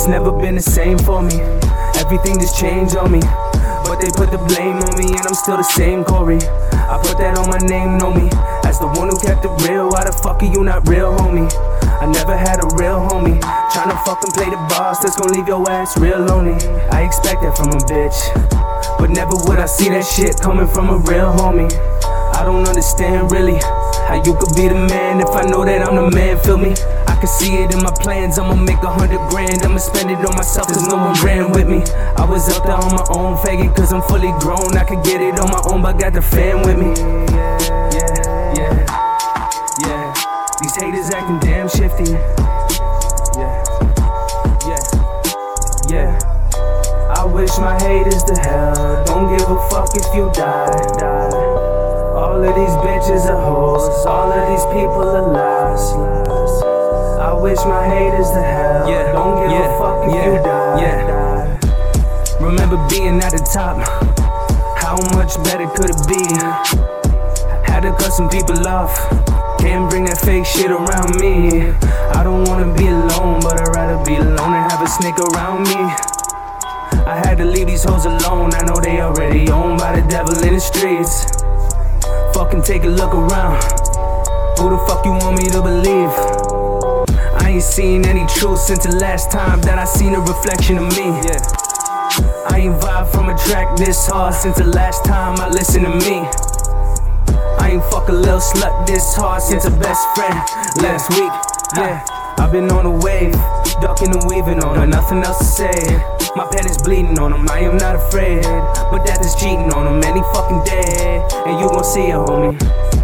It's never been the same for me. Everything just changed on me. But they put the blame on me, and I'm still the same Corey. I put that on my name, know me. As the one who kept it real, why the fuck are you not real, homie? I never had a real homie. Tryna fucking play the boss, that's gonna leave your ass real lonely. I expect that from a bitch. But never would I see that shit coming from a real homie. I don't understand really how you could be the man if I know that I'm the man, feel me? I can see it in my plans, I'ma make a hundred grand, I'ma spend it on myself cause no one ran with me. I was out there on my own, faggot cause I'm fully grown, I could get it on my own, but got the fam with me. Yeah, yeah, yeah. These haters acting damn shifty. Yeah, yeah, yeah. I wish my haters to hell. Don't give a fuck if you die, die. All of these bitches are hoes. All of these people are lies. I wish my haters to hell. Yeah, Don't give yeah, a fuck if yeah, you die, yeah. die. Remember being at the top. How much better could it be? Had to cut some people off. Can't bring that fake shit around me. I don't wanna be alone, but I'd rather be alone and have a snake around me. I had to leave these hoes alone. I know they already owned by the devil in the streets. Fucking take a look around. Who the fuck you want me to believe? I ain't seen any truth since the last time that I seen a reflection of me. Yeah. I ain't vibe from a track this hard since the last time I listened to me. I ain't fuck a little slut this hard since a best friend last week. Yeah, I've been on a wave, ducking and weaving on her, nothing else to say. My pen is bleeding on him, I am not afraid. But is cheating on him any fucking day. And you gon' see it, homie.